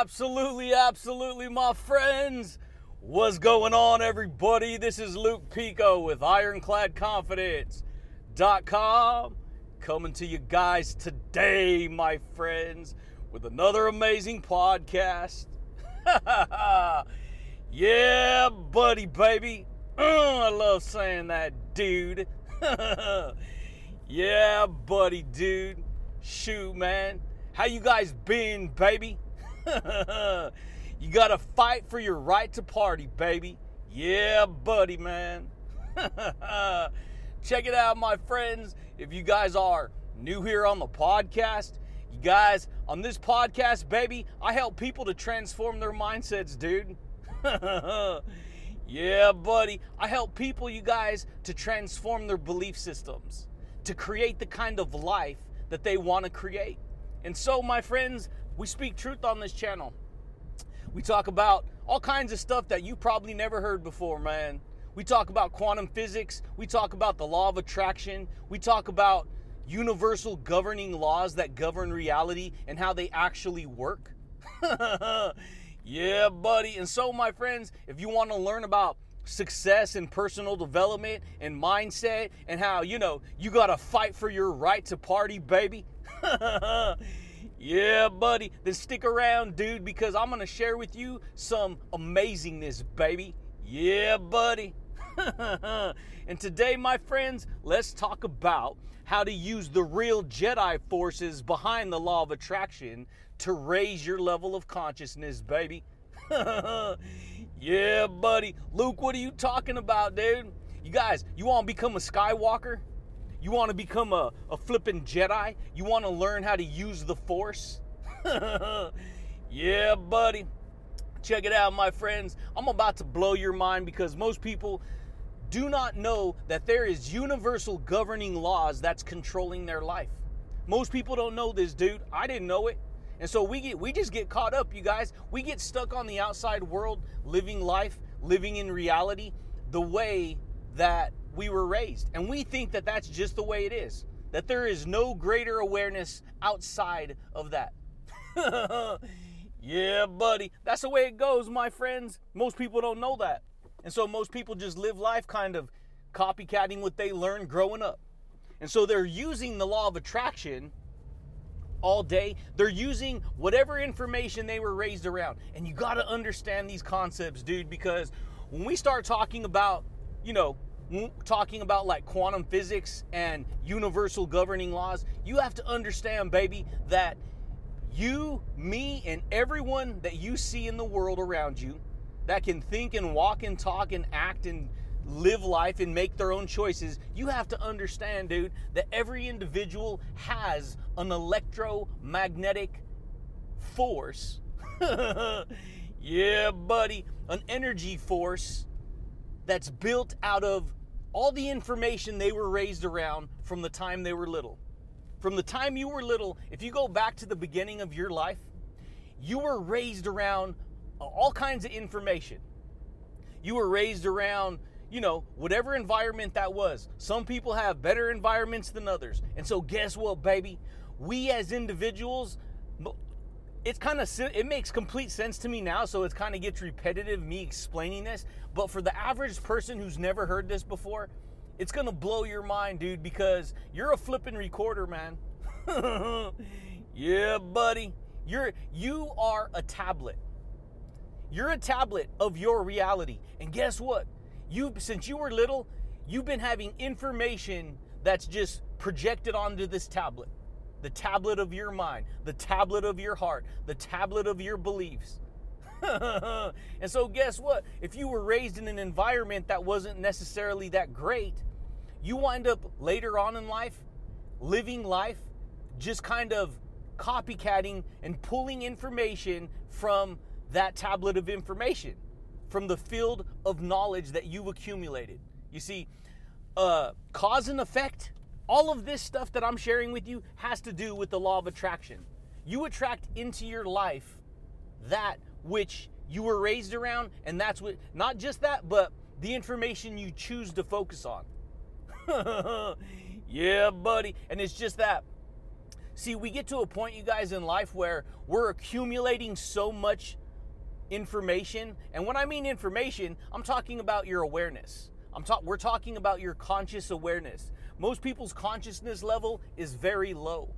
Absolutely, absolutely, my friends. What's going on, everybody? This is Luke Pico with IroncladConfidence.com coming to you guys today, my friends, with another amazing podcast. yeah, buddy, baby. Uh, I love saying that, dude. yeah, buddy, dude. Shoot, man. How you guys been, baby? you gotta fight for your right to party, baby. Yeah, buddy, man. Check it out, my friends. If you guys are new here on the podcast, you guys, on this podcast, baby, I help people to transform their mindsets, dude. yeah, buddy. I help people, you guys, to transform their belief systems, to create the kind of life that they want to create. And so, my friends, we speak truth on this channel. We talk about all kinds of stuff that you probably never heard before, man. We talk about quantum physics. We talk about the law of attraction. We talk about universal governing laws that govern reality and how they actually work. yeah, buddy. And so, my friends, if you want to learn about success and personal development and mindset and how, you know, you got to fight for your right to party, baby. yeah, buddy. Then stick around, dude, because I'm going to share with you some amazingness, baby. Yeah, buddy. and today, my friends, let's talk about how to use the real Jedi forces behind the law of attraction to raise your level of consciousness, baby. yeah, buddy. Luke, what are you talking about, dude? You guys, you want to become a Skywalker? You want to become a, a flippin' Jedi? You want to learn how to use the Force? yeah, buddy. Check it out, my friends. I'm about to blow your mind because most people do not know that there is universal governing laws that's controlling their life. Most people don't know this, dude. I didn't know it. And so we get we just get caught up, you guys. We get stuck on the outside world, living life, living in reality the way that we were raised. And we think that that's just the way it is. That there is no greater awareness outside of that. yeah, buddy. That's the way it goes, my friends. Most people don't know that. And so most people just live life kind of copycatting what they learned growing up. And so they're using the law of attraction all day. They're using whatever information they were raised around. And you got to understand these concepts, dude, because when we start talking about, you know, talking about like quantum physics and universal governing laws, you have to understand, baby, that you, me, and everyone that you see in the world around you that can think and walk and talk and act and live life and make their own choices, you have to understand, dude, that every individual has an electromagnetic force. yeah, buddy, an energy force that's built out of all the information they were raised around from the time they were little. From the time you were little, if you go back to the beginning of your life, you were raised around uh, all kinds of information. You were raised around, you know, whatever environment that was. Some people have better environments than others. And so, guess what, baby? We as individuals, it's kind of it makes complete sense to me now so it kind of gets repetitive me explaining this but for the average person who's never heard this before it's gonna blow your mind dude because you're a flipping recorder man yeah buddy you're you are a tablet you're a tablet of your reality. And guess what? You since you were little, you've been having information that's just projected onto this tablet. The tablet of your mind, the tablet of your heart, the tablet of your beliefs. and so guess what? If you were raised in an environment that wasn't necessarily that great, you wind up later on in life living life just kind of copycatting and pulling information from that tablet of information from the field of knowledge that you've accumulated. You see, uh, cause and effect, all of this stuff that I'm sharing with you has to do with the law of attraction. You attract into your life that which you were raised around, and that's what, not just that, but the information you choose to focus on. yeah, buddy. And it's just that See, we get to a point, you guys, in life where we're accumulating so much information. And when I mean information, I'm talking about your awareness. I'm ta- we're talking about your conscious awareness. Most people's consciousness level is very low.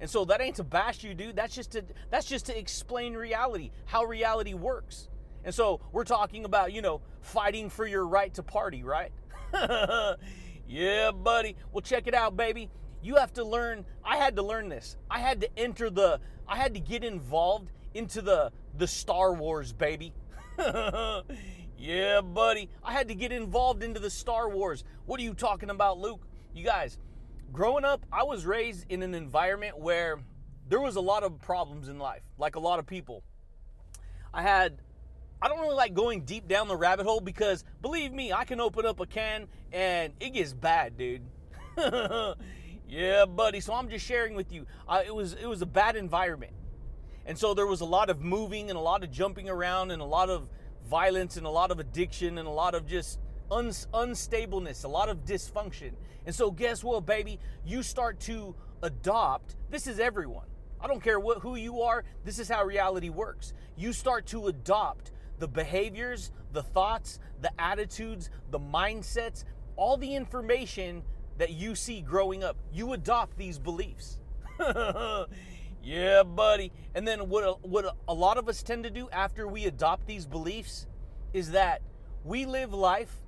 And so that ain't to bash you, dude. That's just to that's just to explain reality, how reality works. And so we're talking about, you know, fighting for your right to party, right? yeah, buddy. Well, check it out, baby. You have to learn. I had to learn this. I had to enter the. I had to get involved into the the Star Wars, baby. yeah, buddy. I had to get involved into the Star Wars. What are you talking about, Luke? You guys, growing up, I was raised in an environment where there was a lot of problems in life, like a lot of people. I had I don't really like going deep down the rabbit hole because believe me, I can open up a can and it gets bad, dude. yeah, buddy. So I'm just sharing with you. Uh, it was it was a bad environment, and so there was a lot of moving and a lot of jumping around and a lot of violence and a lot of addiction and a lot of just un- unstableness, a lot of dysfunction. And so guess what, baby? You start to adopt. This is everyone. I don't care what who you are. This is how reality works. You start to adopt the behaviors, the thoughts, the attitudes, the mindsets, all the information that you see growing up. You adopt these beliefs. yeah, buddy. And then what what a lot of us tend to do after we adopt these beliefs is that we live life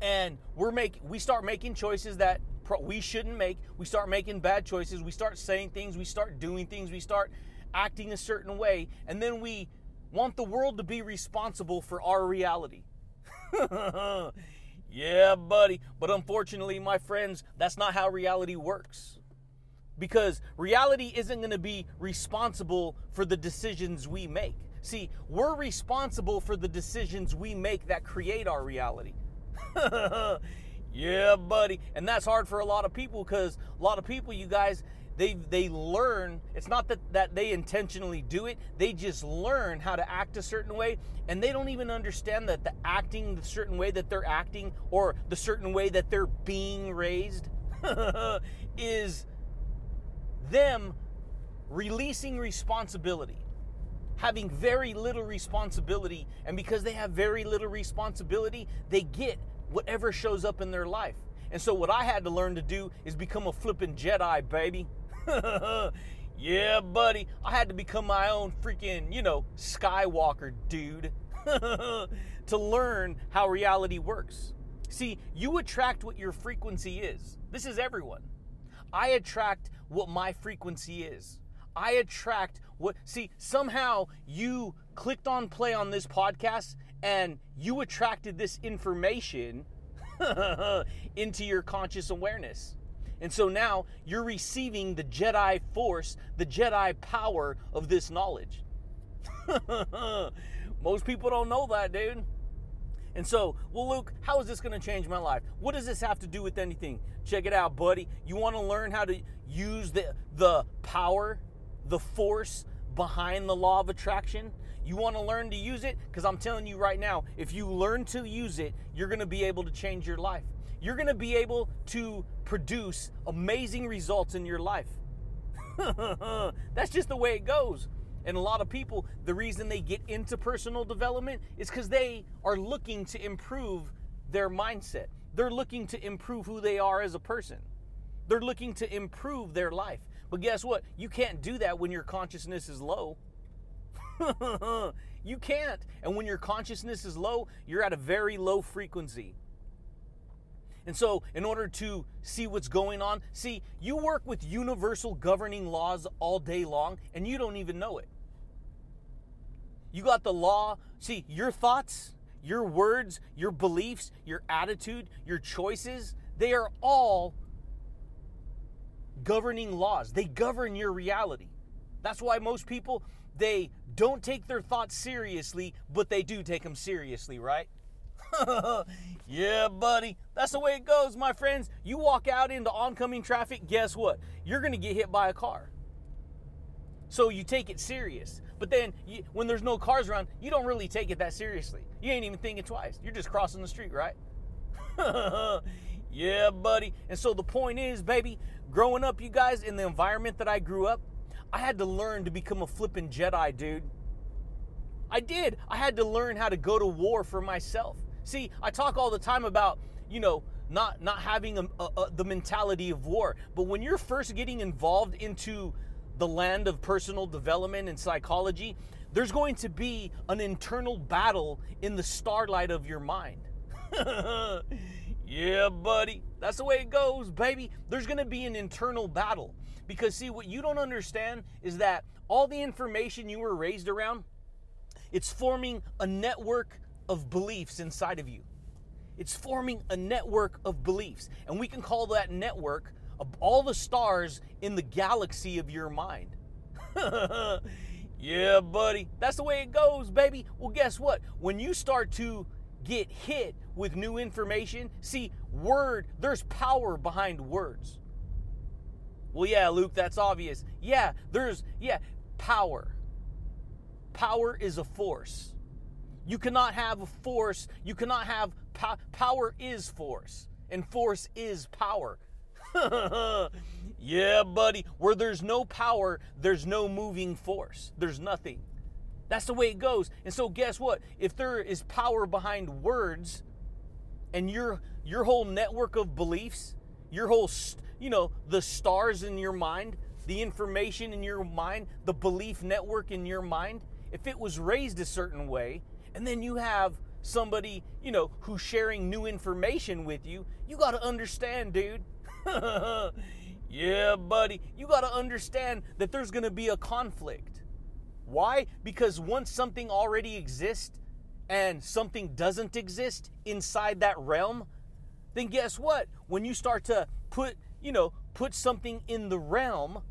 and we're making we start making choices that we shouldn't make. We start making bad choices. We start saying things, we start doing things, we start acting a certain way, and then we want the world to be responsible for our reality. yeah, buddy. But unfortunately, my friends, that's not how reality works. Because reality isn't going to be responsible for the decisions we make. See, we're responsible for the decisions we make that create our reality. yeah, buddy. And that's hard for a lot of people because a lot of people, you guys, they they learn it's not that that they intentionally do it they just learn how to act a certain way and they don't even understand that the acting the certain way that they're acting or the certain way that they're being raised is them releasing responsibility having very little responsibility and because they have very little responsibility they get whatever shows up in their life and so what I had to learn to do is become a flipping Jedi, baby. yeah, buddy. I had to become my own freaking, you know, Skywalker dude to learn how reality works. See, you attract what your frequency is. This is everyone. I attract what my frequency is. I attract what, see, somehow you clicked on play on this podcast and you attracted this information into your conscious awareness. And so now you're receiving the Jedi force, the Jedi power of this knowledge. Most people don't know that, dude. And so, well, Luke, how is this going to change my life? What does this have to do with anything? Check it out, buddy. You want to learn how to use the the power, the force behind the law of attraction? You want to learn to use it? Because I'm telling you right now, if you learn to use it, you're going to be able to change your life. You're going to be able to produce amazing results in your life. That's just the way it goes. And a lot of people, the reason they get into personal development is because they are looking to improve their mindset. They're looking to improve who they are as a person. They're looking to improve their life. But guess what? You can't do that when your consciousness is low. you can't. And when your consciousness is low, you're at a very low frequency. And so, in order to see what's going on, see, you work with universal governing laws all day long and you don't even know it. You got the law, see, your thoughts, your words, your beliefs, your attitude, your choices, they are all governing laws. They govern your reality. That's why most people they don't take their thoughts seriously, but they do take them seriously, right? yeah, buddy. That's the way it goes, my friends. You walk out into oncoming traffic, guess what? You're going to get hit by a car. So you take it serious. But then you, when there's no cars around, you don't really take it that seriously. You ain't even thinking twice. You're just crossing the street, right? Yeah, buddy. And so the point is, baby, growing up, you guys, in the environment that I grew up, I had to learn to become a flippin' Jedi, dude. I did. I had to learn how to go to war for myself. See, I talk all the time about, you know, not not having a, a, a, the mentality of war, but when you're first getting involved into the land of personal development and psychology, there's going to be an internal battle in the starlight of your mind. yeah, buddy. That's the way it goes, baby. There's going to be an internal battle. Because, see, what you don't understand is that all the information you were raised around, it's forming a network of beliefs inside of you. It's forming a network of beliefs. And we can call that network all the stars in the galaxy of your mind. yeah, buddy. That's the way it goes, baby. Well, guess what? When you start to get hit with new information, see, word, there's power behind words. Well, yeah, Luke, that's obvious. Yeah, there's, yeah, power. Power is a force. You cannot have force, you cannot have po- power is force, and force is power. yeah, buddy. Where there's no power, there's no moving force. There's nothing. That's the way it goes. And so guess what? If there is power behind words and your your whole network of beliefs, your whole you know, the stars in your mind, the information in your mind, the belief network in your mind, if it was raised a certain way, and then you have somebody, you know, who's sharing new information with you, you got to understand, dude, yeah, buddy. You got to understand that there's going to be a conflict. Why? Because once something already exists and something doesn't exist inside that realm, then guess what? When you start to put, you know, put something in the realm,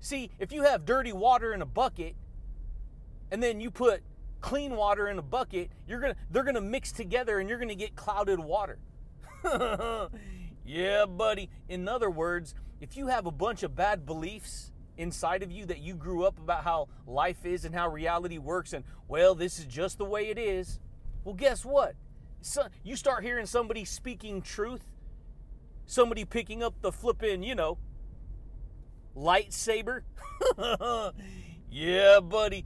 see, if you have dirty water in a bucket and then you put clean water in a bucket, you're to they're to mix together and you're to get clouded water. Yeah, buddy. In other words, if you have a bunch of bad beliefs inside of you that you grew up about how life is and how reality works, and well, this is just the way it is, well, guess what? So, you start hearing somebody speaking truth, somebody picking up the flipping, you know, lightsaber. yeah, buddy.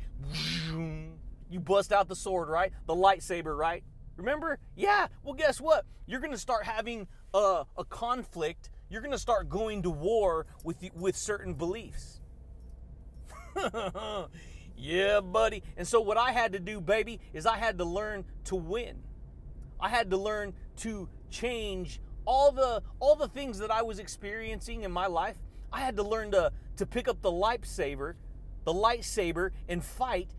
You bust out the sword, right? The lightsaber, right? Remember? Yeah. Well, guess what? You're going to start having a, a conflict. You're going to start going to war with with certain beliefs. yeah, buddy. And so what I had to do, baby, is I had to learn to win. I had to learn to change all the all the things that I was experiencing in my life. I had to learn to to pick up the lightsaber, the lightsaber and fight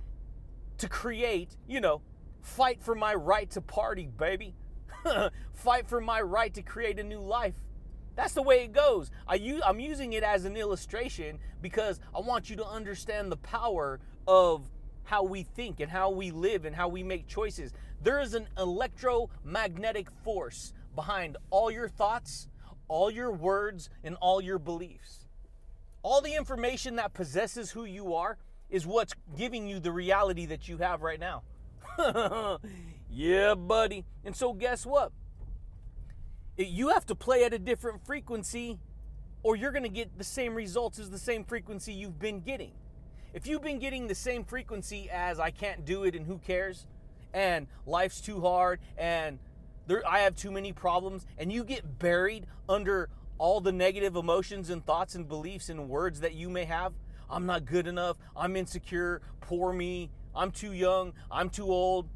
to create, you know, Fight for my right to party, baby. Fight for my right to create a new life. That's the way it goes. I use, I'm using it as an illustration because I want you to understand the power of how we think and how we live and how we make choices. There is an electromagnetic force behind all your thoughts, all your words, and all your beliefs. All the information that possesses who you are is what's giving you the reality that you have right now. yeah, buddy. And so, guess what? You have to play at a different frequency, or you're going to get the same results as the same frequency you've been getting. If you've been getting the same frequency as I can't do it and who cares, and life's too hard, and there, I have too many problems, and you get buried under all the negative emotions and thoughts and beliefs and words that you may have. I'm not good enough. I'm insecure. Poor me. I'm too young, I'm too old.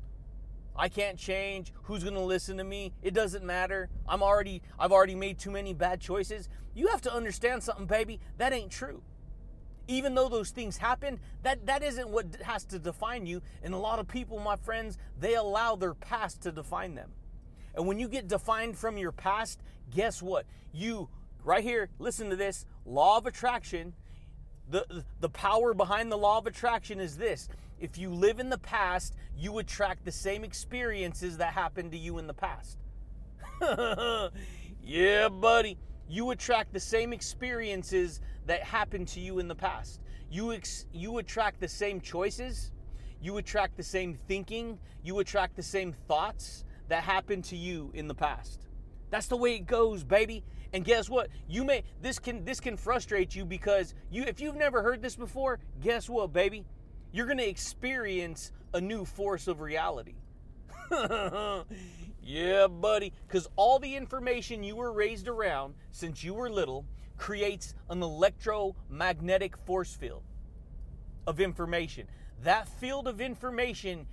I can't change. Who's going to listen to me? It doesn't matter. I'm already I've already made too many bad choices. You have to understand something, baby. That ain't true. Even though those things happen, that that isn't what has to define you. And a lot of people, my friends, they allow their past to define them. And when you get defined from your past, guess what? You right here, listen to this, law of attraction. The the power behind the law of attraction is this if you live in the past, you attract the same experiences that happened to you in the past. yeah, buddy. You attract the same experiences that happened to you in the past. You ex- you attract the same choices, you attract the same thinking, you attract the same thoughts that happened to you in the past. That's the way it goes, baby. And guess what? You may this can this can frustrate you because you if you've never heard this before, guess what, baby? You're going to experience a new force of reality. yeah, buddy, cuz all the information you were raised around since you were little creates an electromagnetic force field of information. That field of information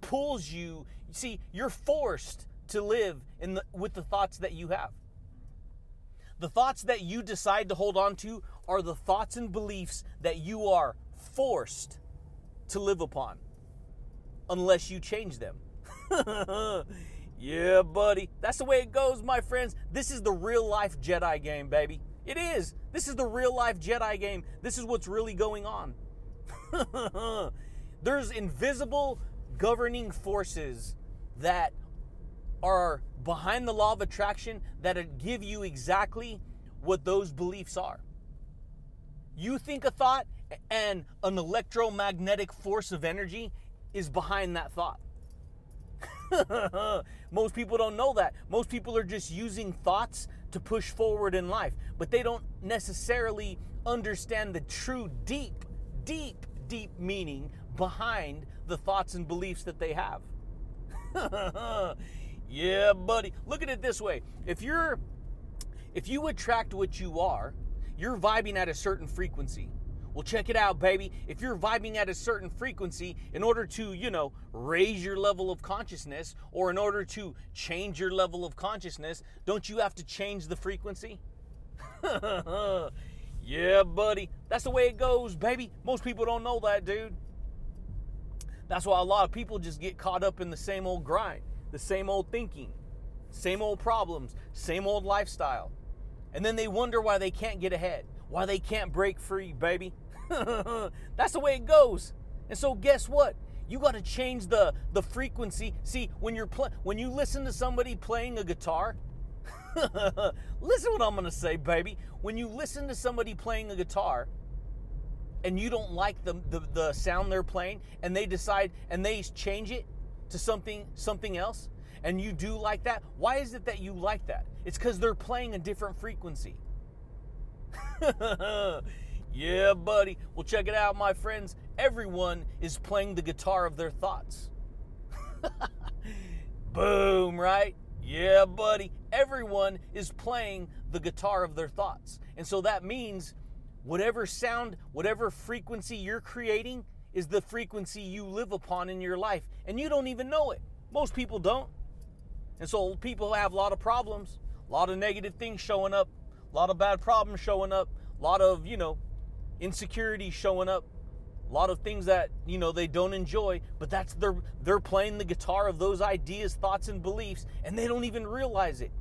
pulls you. See, you're forced to live in the, with the thoughts that you have. The thoughts that you decide to hold on to are the thoughts and beliefs that you are forced to live upon unless you change them. yeah, buddy. That's the way it goes, my friends. This is the real life Jedi game, baby. It is. This is the real life Jedi game. This is what's really going on. There's invisible governing forces that are behind the law of attraction that give you exactly what those beliefs are. You think a thought, and an electromagnetic force of energy is behind that thought. Most people don't know that. Most people are just using thoughts to push forward in life, but they don't necessarily understand the true, deep, deep, deep meaning behind the thoughts and beliefs that they have. yeah, buddy. Look at it this way. If you're if you attract what you are, you're vibing at a certain frequency. Well, check it out, baby. If you're vibing at a certain frequency, in order to, you know, raise your level of consciousness or in order to change your level of consciousness, don't you have to change the frequency? yeah, buddy. That's the way it goes, baby. Most people don't know that, dude. That's why a lot of people just get caught up in the same old grind, the same old thinking, same old problems, same old lifestyle. And then they wonder why they can't get ahead, why they can't break free, baby. That's the way it goes. And so guess what? You got to change the the frequency. See, when you're pl- when you listen to somebody playing a guitar, listen what I'm going to say, baby. When you listen to somebody playing a guitar, and you don't like the, the, the sound they're playing and they decide and they change it to something something else and you do like that why is it that you like that? It's because they're playing a different frequency. Yeah buddy. Well check it out my friends. Everyone is playing the guitar of their thoughts. Boom right? Yeah buddy. Everyone is playing the guitar of their thoughts. And so that means Whatever sound, whatever frequency you're creating is the frequency you live upon in your life. And you don't even know it. Most people don't. And so people have a lot of problems, a lot of negative things showing up, a lot of bad problems showing up, a lot of, you know, insecurity showing up, a lot of things that, you know, they don't enjoy, but that's their they're playing the guitar of those ideas, thoughts and beliefs and they don't even realize it.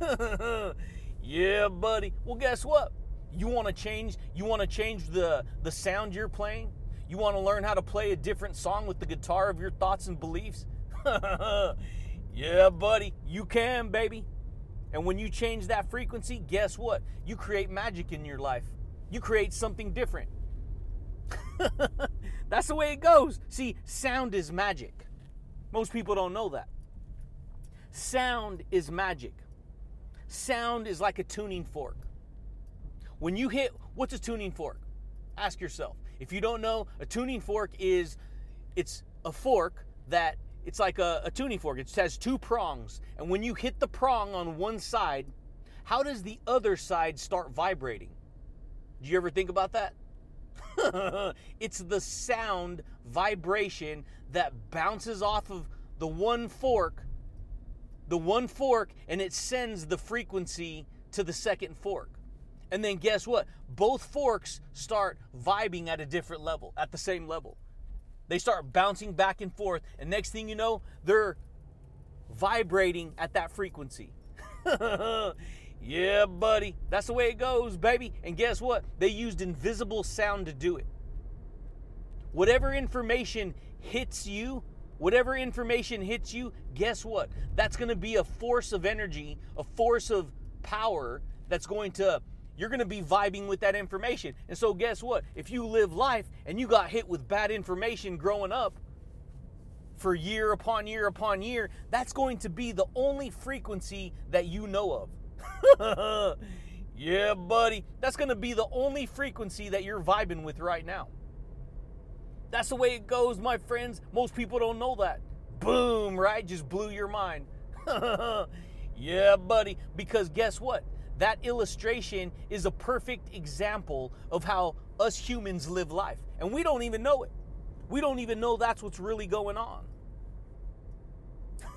yeah, buddy. Well, guess what? You want to change? You want to change the the sound you're playing? You want to learn how to play a different song with the guitar of your thoughts and beliefs? yeah, buddy, you can, baby. And when you change that frequency, guess what? You create magic in your life. You create something different. That's the way it goes. See, sound is magic. Most people don't know that. Sound is magic. Sound is like a tuning fork. When you hit, what's a tuning fork? Ask yourself. If you don't know, a tuning fork is it's a fork that it's like a, a tuning fork. It has two prongs, and when you hit the prong on one side, how does the other side start vibrating? Do you ever think about that? it's the sound vibration that bounces off of the one fork, the one fork, and it sends the frequency to the second fork. And then guess what? Both forks start vibing at a different level, at the same level. They start bouncing back and forth, and next thing you know, they're vibrating at that frequency. yeah, buddy. That's the way it goes, baby. And guess what? They used invisible sound to do it. Whatever information hits you, whatever information hits you, guess what? That's going to be a force of energy, a force of power that's going to you're going to be vibing with that information. And so, guess what? If you live life and you got hit with bad information growing up, for year upon year upon year, that's going to be the only frequency that you know of. yeah, buddy. That's going to be the only frequency that you're vibing with right now. That's the way it goes, my friends. Most people don't know that. Boom, right? Just blew your mind. yeah, buddy. Because guess what? That illustration is a perfect example of how us humans live life. And we don't even know it. We don't even know that's what's really going on.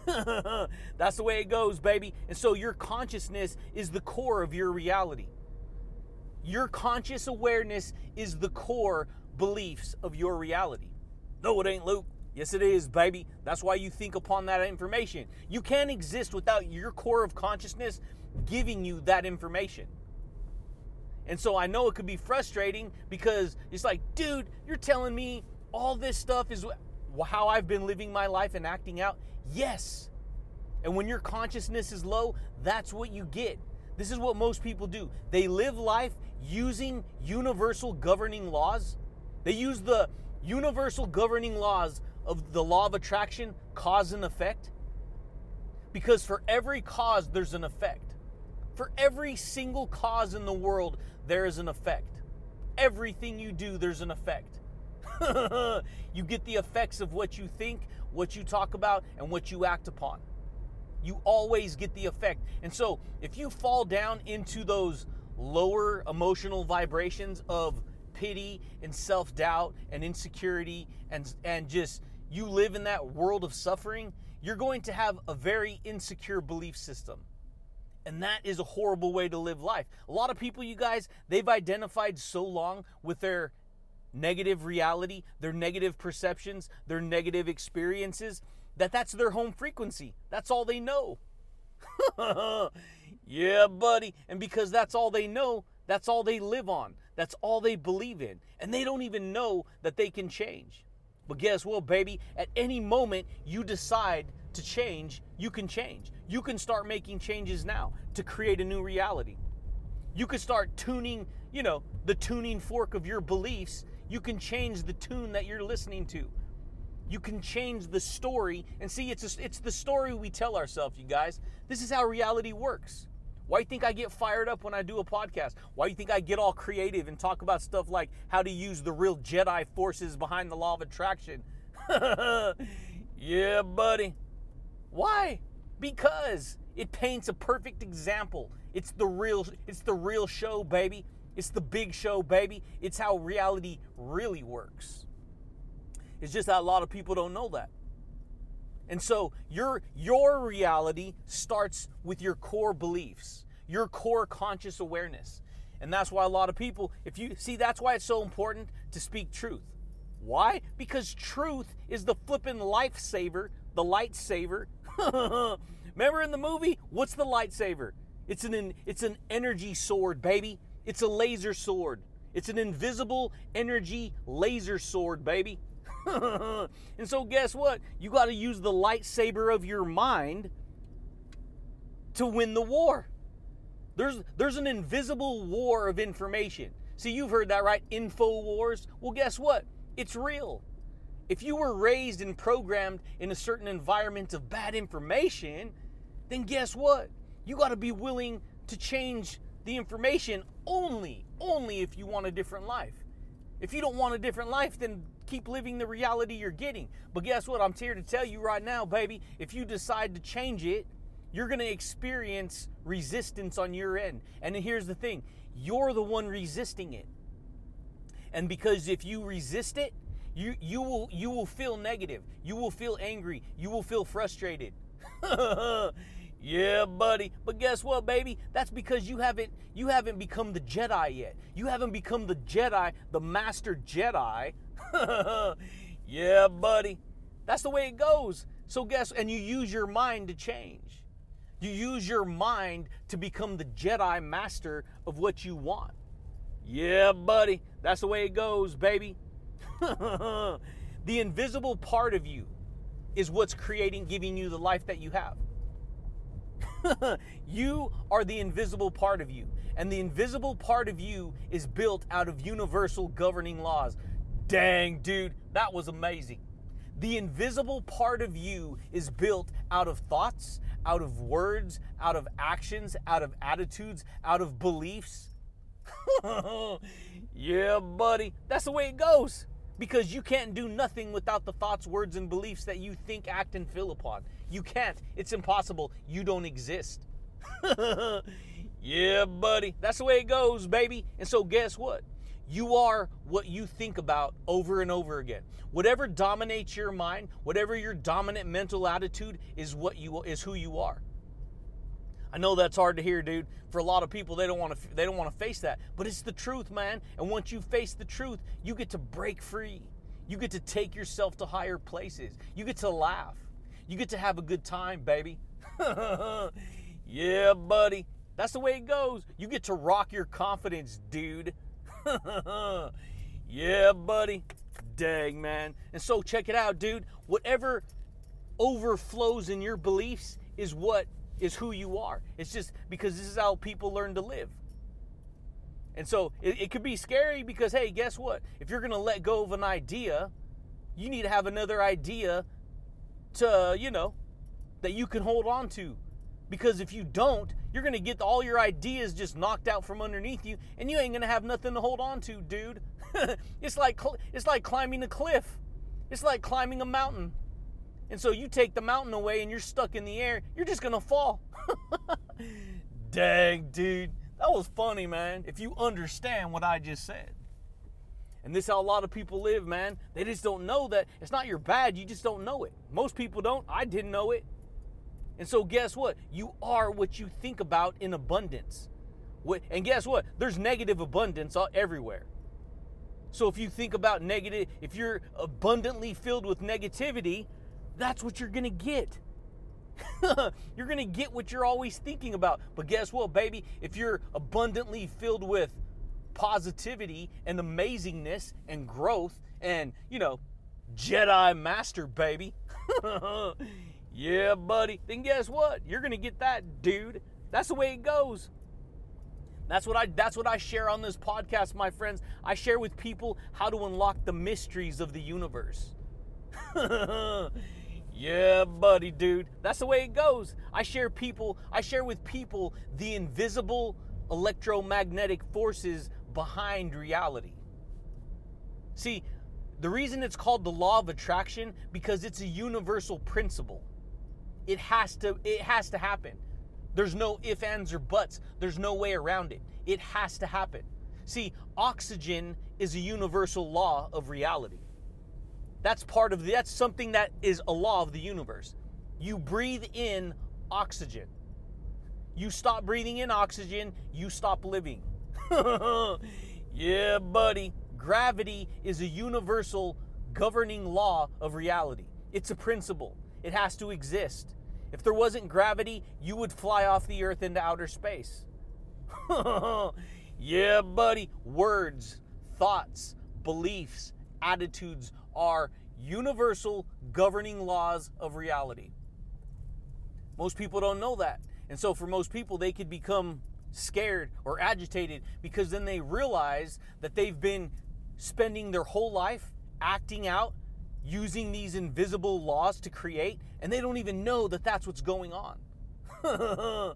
that's the way it goes, baby. And so your consciousness is the core of your reality. Your conscious awareness is the core beliefs of your reality. No, it ain't, Luke. Yes, it is, baby. That's why you think upon that information. You can't exist without your core of consciousness giving you that information. And so I know it could be frustrating because it's like, dude, you're telling me all this stuff is how I've been living my life and acting out. Yes. And when your consciousness is low, that's what you get. This is what most people do. They live life using universal governing laws. They use the universal governing laws of the law of attraction, cause and effect? Because for every cause, there's an effect. For every single cause in the world, there is an effect. Everything you do, there's an effect. you get the effects of what you think, what you talk about, and what you act upon. You always get the effect. And so, if you fall down into those lower emotional vibrations of pity and self-doubt and insecurity and and just you live in that world of suffering, you're going to have a very insecure belief system. And that is a horrible way to live life. A lot of people, you guys, they've identified so long with their negative reality, their negative perceptions, their negative experiences, that that's their home frequency. That's all they know. yeah, buddy. And because that's all they know, that's all they live on. That's all they believe in. And they don't even know that they can change. But guess what, baby? At any moment you decide to change, you can change. You can start making changes now to create a new reality. You can start tuning, you know, the tuning fork of your beliefs. You can change the tune that you're listening to. You can change the story and see it's a, it's the story we tell ourselves, you guys. This is how reality works. Why do you think I get fired up when I do a podcast? Why do you think I get all creative and talk about stuff like how to use the real Jedi forces behind the law of attraction? yeah, buddy. Why? Because it paints a perfect example. It's the real it's the real show, baby. It's the big show, baby. It's how reality really works. It's just that a lot of people don't know that. And so your your reality starts with your core beliefs, your core conscious awareness. And that's why a lot of people, if you see that's why it's so important to speak truth. Why? Because truth is the flippin' lifesaver, the lightsaver. Remember in the movie, what's the lightsaber? It's an it's an energy sword, baby. It's a laser sword. It's an invisible energy laser sword, baby. and so, guess what? You got to use the lightsaber of your mind to win the war. There's, there's an invisible war of information. See, you've heard that, right? Info wars. Well, guess what? It's real. If you were raised and programmed in a certain environment of bad information, then guess what? You got to be willing to change the information only, only if you want a different life. If you don't want a different life, then keep living the reality you're getting. But guess what? I'm here to tell you right now, baby, if you decide to change it, you're going to experience resistance on your end. And here's the thing you're the one resisting it. And because if you resist it, you, you will you will feel negative. You will feel angry. You will feel frustrated. yeah, buddy. But guess what, baby? That's because you haven't you haven't become the Jedi yet. You haven't become the Jedi, the master Jedi yeah, buddy. That's the way it goes. So guess and you use your mind to change. You use your mind to become the Jedi master of what you want. Yeah, buddy. That's the way it goes, baby. the invisible part of you is what's creating giving you the life that you have. you are the invisible part of you. And the invisible part of you is built out of universal governing laws. Dang, dude, that was amazing. The invisible part of you is built out of thoughts, out of words, out of actions, out of attitudes, out of beliefs. yeah, buddy. That's the way it goes. Because you can't do nothing without the thoughts, words, and beliefs that you think, act, and feel upon. You can't. It's impossible. You don't exist. yeah, buddy. That's the way it goes, baby. And so, guess what? You are what you think about over and over again. Whatever dominates your mind, whatever your dominant mental attitude is what you is who you are. I know that's hard to hear, dude. For a lot of people, they don't want to they don't want to face that, but it's the truth, man. And once you face the truth, you get to break free. You get to take yourself to higher places. You get to laugh. You get to have a good time, baby. yeah, buddy. That's the way it goes. You get to rock your confidence, dude. yeah, buddy. Dang, man. And so check it out, dude. Whatever overflows in your beliefs is what is who you are. It's just because this is how people learn to live. And so it, it could be scary because, hey, guess what? If you're going to let go of an idea, you need to have another idea to, you know, that you can hold on to. Because if you don't, you're going to get all your ideas just knocked out from underneath you and you ain't going to have nothing to hold on to, dude. it's like it's like climbing a cliff. It's like climbing a mountain. And so you take the mountain away and you're stuck in the air, you're just to fall. Dang, dude. That was funny, man. If you understand what I just said. And this is how a lot of people live, man. They just don't know that it's not your bad, you just don't know it. Most people don't. I didn't know it. And so, guess what? You are what you think about in abundance. And guess what? There's negative abundance uh, everywhere. So, if you think about negative, if you're abundantly filled with negativity, that's what you're going to get. you're going to get what you're always thinking about. But guess what, baby? If you're abundantly filled with positivity and amazingness and growth and, you know, Jedi Master, baby. Yeah, buddy. Then guess what? You're gonna get that, dude. That's the way it goes. That's what I that's what I share on this podcast, my friends. I share with people how to unlock the mysteries of the universe. yeah, buddy, dude. That's the way it goes. I share people, I share with people the invisible electromagnetic forces behind reality. See, the reason it's called the law of attraction because it's a universal principle. It has to it has to happen. There's no if ands or buts. There's no way around it. It has to happen. See, oxygen is a universal law of reality. That's part of the, that's something that is a law of the universe. You breathe in oxygen. You stop breathing in oxygen, you stop living. yeah, buddy. Gravity is a universal governing law of reality. It's a principle. It has to exist. If there wasn't gravity, you would fly off the earth into outer space. yeah, buddy. Words, thoughts, beliefs, attitudes are universal governing laws of reality. Most people don't know that. And so, for most people, they could become scared or agitated because then they realize that they've been spending their whole life acting out using these invisible laws to create, and they don't even know that that's what's going on.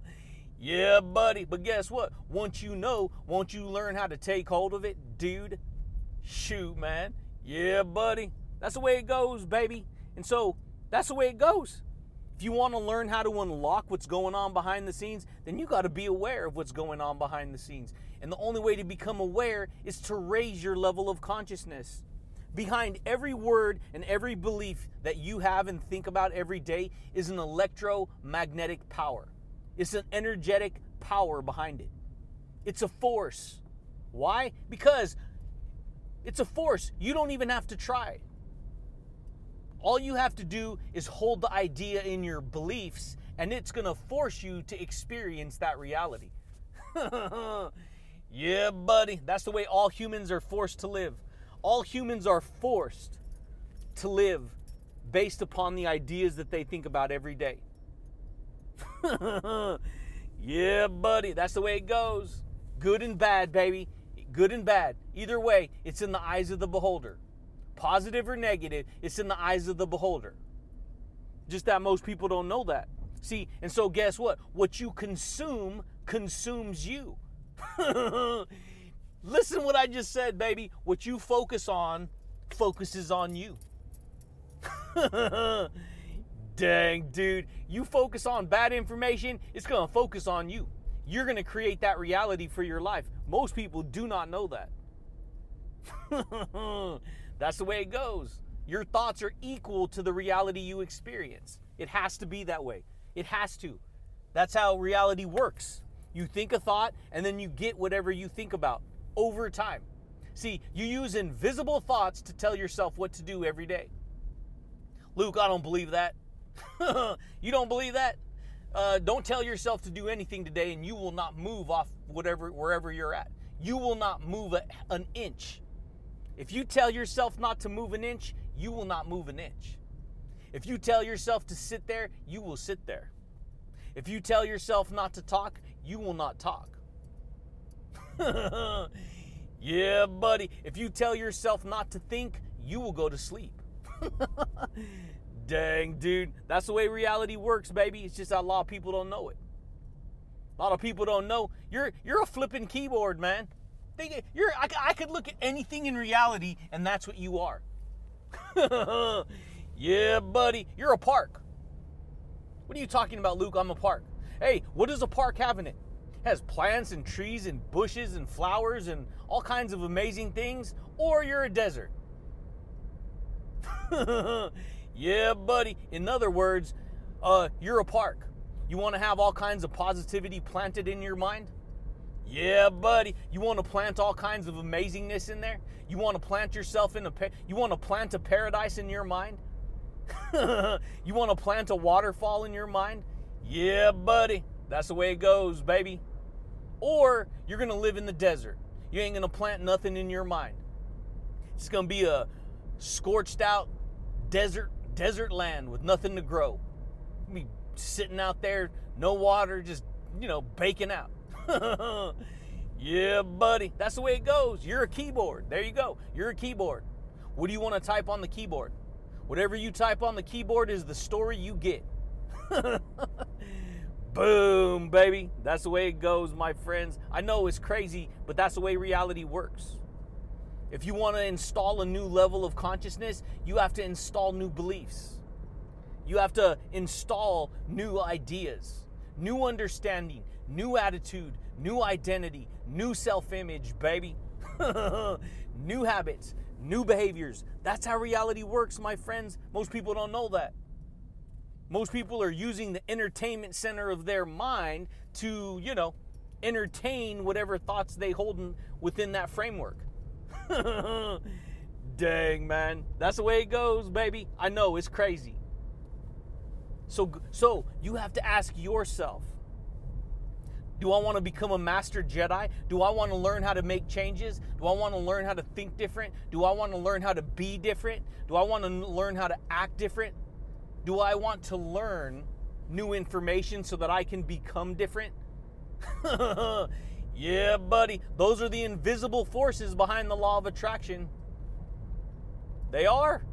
yeah, buddy. But guess what? Once you know, once you learn how to take hold of it, dude, shoot, man. Yeah, buddy. That's the way it goes, baby. And so that's the way it goes. If you want to learn how to unlock what's going on behind the scenes, then you got to be aware of what's going on behind the scenes. And the only way to become aware is to raise your level of consciousness. Behind every word and every belief that you have and think about every day is an electromagnetic power. It's an energetic power behind it. It's a force. Why? Because it's a force. You don't even have to try. All you have to do is hold the idea in your beliefs, and it's going to force you to experience that reality. yeah, buddy. That's the way all humans are forced to live all humans are forced to live based upon the ideas that they think about every day. yeah, buddy, that's the way it goes. Good and bad, baby. Good and bad. Either way, it's in the eyes of the beholder. positive or negative, it's in the eyes of the beholder. Just that most people don't know that. See, and so guess what? What you consume consumes you. Listen what I just said, baby. What you focus on focuses on you. Dang, dude. You focus on bad information, it's going to focus on you. You're going to create that reality for your life. Most people do not know that. That's the way it goes. Your thoughts are equal to the reality you experience. It has to be that way. It has to. That's how reality works. You think a thought and then you get whatever you think about over time. See, you use invisible thoughts to tell yourself what to do every day. Luke, I don't believe that. you don't believe that? Uh, don't tell yourself to do anything today and you will not move off whatever wherever you're at. You will not move a, an inch. If you tell yourself not to move an inch, you will not move an inch. If you tell yourself to sit there, you will sit there. If you tell yourself not to talk, you will not talk. yeah, buddy. If you tell yourself not to think, you will go to sleep. Dang, dude. That's the way reality works, baby. It's just a lot of people don't know it. A lot of people don't know. You're you're a flipping keyboard, man. You're I, I could look at anything in reality and that's what you are. yeah, buddy. You're a park. What are you talking about, Luke? I'm a park. Hey, what does a park have in it? It has plants and trees and bushes and flowers and all kinds of amazing things, or you're a desert. yeah, buddy. In other words, uh, you're a park. You want to have all kinds of positivity planted in your mind? Yeah, buddy. You want to plant all kinds of amazingness in there? You want to plant yourself in a pa- you want to plant a paradise in your mind? you want to plant a waterfall in your mind? Yeah, buddy. That's the way it goes, baby. Or you're going to live in the desert. You ain't going to plant nothing in your mind. It's going to be a scorched out desert desert land with nothing to grow. Be sitting out there, no water, just, you know, baking out. yeah, buddy. That's the way it goes. You're a keyboard. There you go. You're a keyboard. What do you want to type on the keyboard? Whatever you type on the keyboard is the story you get. Boom, baby. That's the way it goes, my friends. I know it's crazy, but that's the way reality works. If you want to install a new level of consciousness, you have to install new beliefs. You have to install new ideas, new understanding, new attitude, new identity, new self image, baby. new habits, new behaviors. That's how reality works, my friends. Most people don't know that. Most people are using the entertainment center of their mind to, you know, entertain whatever thoughts they hold in, within that framework. Dang, man. That's the way it goes, baby. I know it's crazy. So so you have to ask yourself, do I want to become a master Jedi? Do I want to learn how to make changes? Do I want to learn how to think different? Do I want to learn how to be different? Do I want to learn how to act different? Do I want to learn new information so that I can become different? yeah, buddy. Those are the invisible forces behind the law of attraction. They are.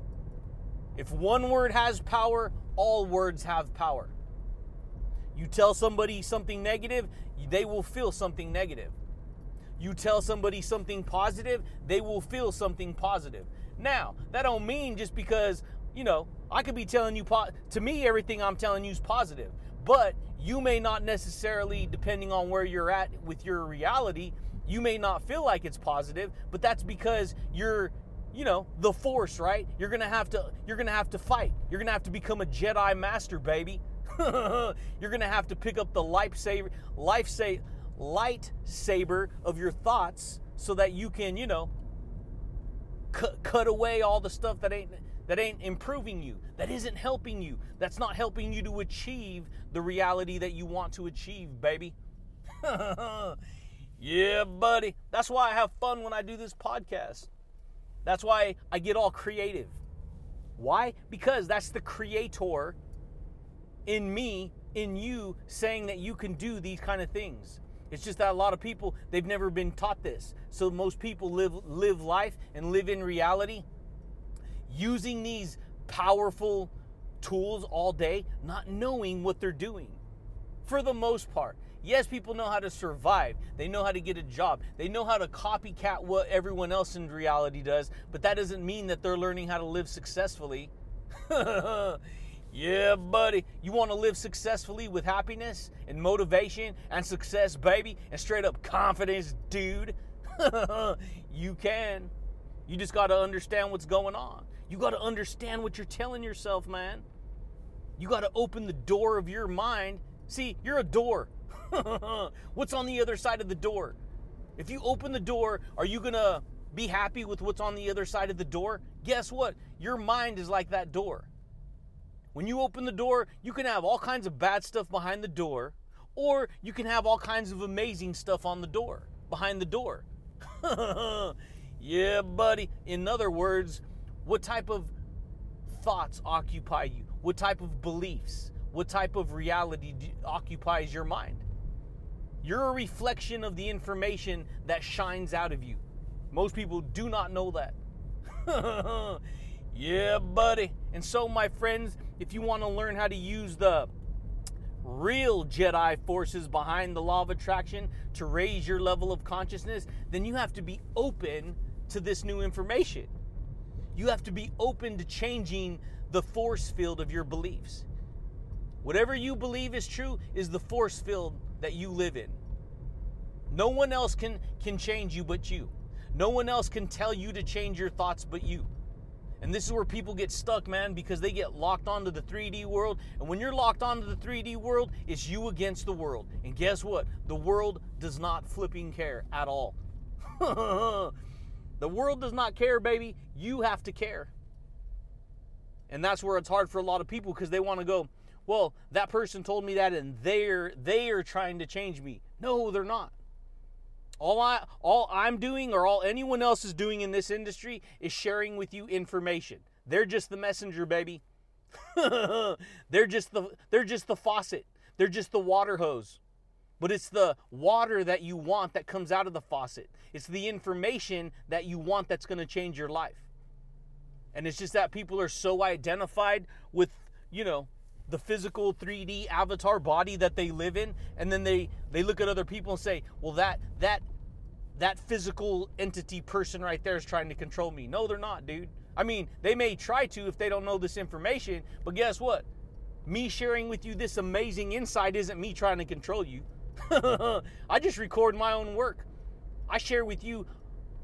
If one word has power, all words have power. You tell somebody something negative, they will feel something negative. You tell somebody something positive, they will feel something positive. Now, that don't mean just because, you know, I could be telling you po- to me everything I'm telling you is positive, but you may not necessarily depending on where you're at with your reality, you may not feel like it's positive, but that's because you're you know the force right? You're gonna have to you're gonna have to fight. You're gonna have to become a jedi master baby. You're gonna have to pick up the lightsaber, life say, lightsaber of your thoughts, so that you can, you know, cut cut away all the stuff that ain't that ain't improving you, that isn't helping you, that's not helping you to achieve the reality that you want to achieve, baby. yeah, buddy. That's why I have fun when I do this podcast. That's why I get all creative. Why? Because that's the creator in me, in you, saying that you can do these kind of things. It's just that a lot of people they've never been taught this. So most people live live life and live in reality using these powerful tools all day, not knowing what they're doing. For the most part. Yes, people know how to survive. They know how to get a job. They know how to copycat what everyone else in reality does, but that doesn't mean that they're learning how to live successfully. yeah, buddy. You want to live successfully with happiness and motivation and success, baby, and straight up confidence, dude? you can. You just got to understand what's going on. You got to understand what you're telling yourself, man. You got to open the door of your mind. See, you're a door. what's on the other side of the door? If you open the door, are you going to be happy with what's on the other side of the door? Guess what? Your mind is like that door. When you open the door, you can have all kinds of bad stuff behind the door, or you can have all kinds of amazing stuff on the door, behind the door. yeah, buddy. In other words, what type of thoughts occupy you? What type of beliefs? What type of reality do, occupies your mind? You're a reflection of the information that shines out of you. Most people do not know that. yeah, buddy. And so, my friends, if you want to learn how to use the real Jedi forces behind the law of attraction to raise your level of consciousness, then you have to be open to this new information. You have to be open to changing the force field of your beliefs. Whatever you believe is true is the force field that you live in. No one else can, can change you but you. No one else can tell you to change your thoughts but you. And this is where people get stuck, man, because they get locked onto the 3D world. And when you're locked onto the 3D world, it's you against the world. And guess what? The world does not flipping care at all. the world does not care, baby. You have to care. And that's where it's hard for a lot of people because they want to go, well, that person told me that and they're they are trying to change me. No, they're not. All I all I'm doing or all anyone else is doing in this industry is sharing with you information. They're just the messenger, baby. they're just the they're just the faucet. They're just the water hose. But it's the water that you want that comes out of the faucet. It's the information that you want that's going to change your life. And it's just that people are so identified with, you know, the physical 3D avatar body that they live in and then they they look at other people and say, "Well, that that that physical entity person right there is trying to control me." No, they're not, dude. I mean, they may try to if they don't know this information, but guess what? Me sharing with you this amazing insight isn't me trying to control you. I just record my own work. I share with you,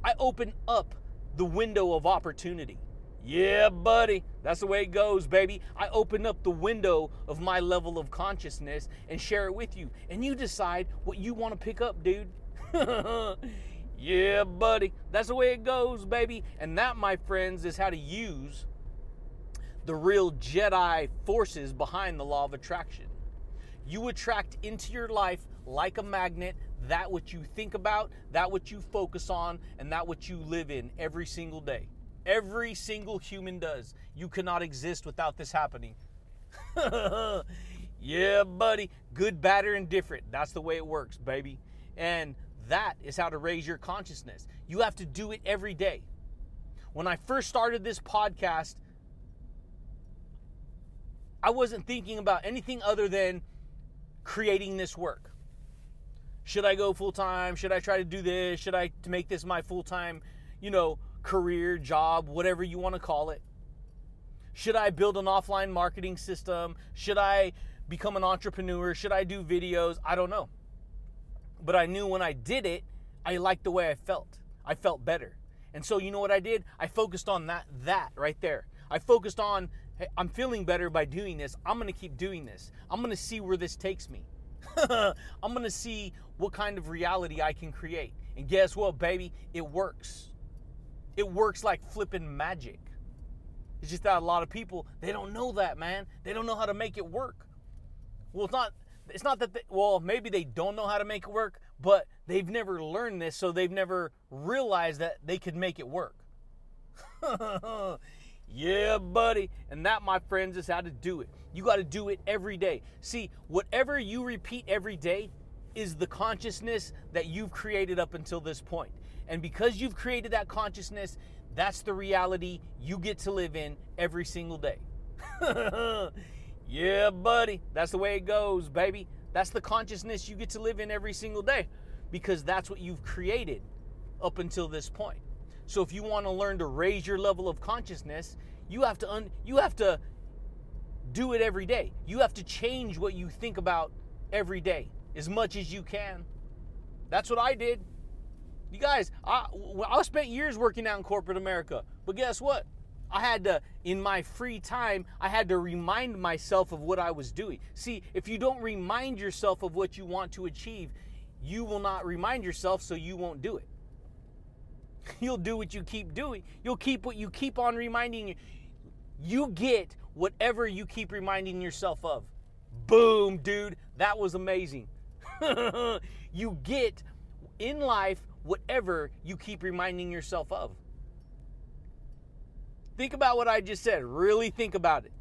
I open up the window of opportunity. Yeah, buddy. That's the way it goes, baby. I open up the window of my level of consciousness and share it with you. And you decide what you want to pick up, dude. yeah, buddy. That's the way it goes, baby. And that, my friends, is how to use the real Jedi forces behind the law of attraction. You attract into your life like a magnet that what you think about, that what you focus on, and that what you live in every single day. Every single human does. You cannot exist without this happening. yeah, buddy. Good, bad, or indifferent. That's the way it works, baby. And that is how to raise your consciousness. You have to do it every day. When I first started this podcast, I wasn't thinking about anything other than creating this work. Should I go full time? Should I try to do this? Should I make this my full time, you know, career, job, whatever you want to call it? Should I build an offline marketing system? Should I become an entrepreneur? Should I do videos? I don't know. But I knew when I did it, I liked the way I felt. I felt better. And so you know what I did? I focused on that that right there. I focused on hey, I'm feeling better by doing this. I'm going to keep doing this. I'm going to see where this takes me. I'm going to see what kind of reality I can create. And guess what, baby? It works. It works like flipping magic. It's just that a lot of people they don't know that, man. They don't know how to make it work. Well, it's not. It's not that. They, well, maybe they don't know how to make it work, but they've never learned this, so they've never realized that they could make it work. yeah, buddy. And that, my friends, is how to do it. You got to do it every day. See, whatever you repeat every day is the consciousness that you've created up until this point. And because you've created that consciousness, That's the reality you get to live in every single day. yeah, buddy. That's the way it goes, baby. That's the consciousness you get to live in every single day because that's what you've created up until this point. So if you want to learn to raise your level of consciousness, you have to un- you have to do it every day. You have to change what you think about every day as much as you can. That's what I did. You guys, I, I spent years working out in corporate America, but guess what? I had to, in my free time, I had to remind myself of what I was doing. See, if you don't remind yourself of what you want to achieve, you will not remind yourself, so you won't do it. You'll do what you keep doing. You'll keep what you keep on reminding. You You get whatever you keep reminding yourself of. Boom, dude. That was amazing. you get in life whatever you keep reminding yourself of. Think about what I just said. Really think about it.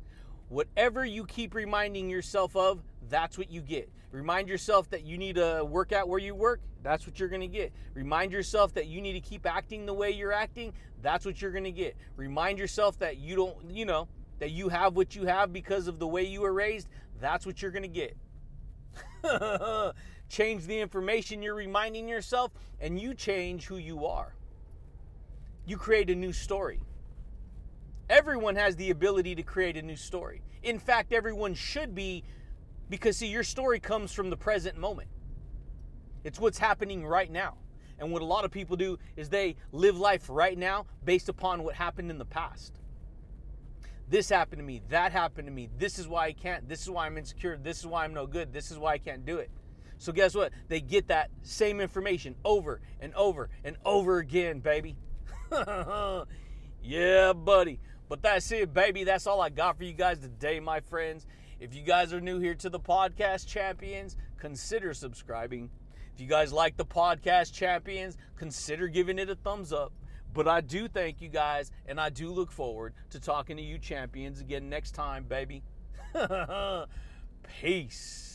Whatever you keep reminding yourself of, that's what you get. Remind yourself that you need to work out where you work, that's what you're to get. Remind yourself that you need to keep acting the way you're acting, that's what you're to get. Remind yourself that you don't, you know, that you have what you have because of the way you were raised, that's what you're to get. change the information you're reminding yourself, and you change who you are. You create a new story. Everyone has the ability to create a new story. In fact, everyone should be, because see, your story comes from the present moment. It's what's happening right now. And what a lot of people do is they live life right now based upon what happened in the past. This happened to me, that happened to me, this is why I can't, this is why I'm insecure, this is why I'm no good, this is why I can't do it. So guess what? They get that same information over and over and over again, baby. yeah, buddy. But that's it, baby. That's all I got for you guys today, my friends. If you guys are new here to the podcast champions, consider subscribing. If you guys like the podcast champions, consider giving it a thumbs up. But I do thank you guys, and I do look forward to talking to you champions again next time, baby. Peace.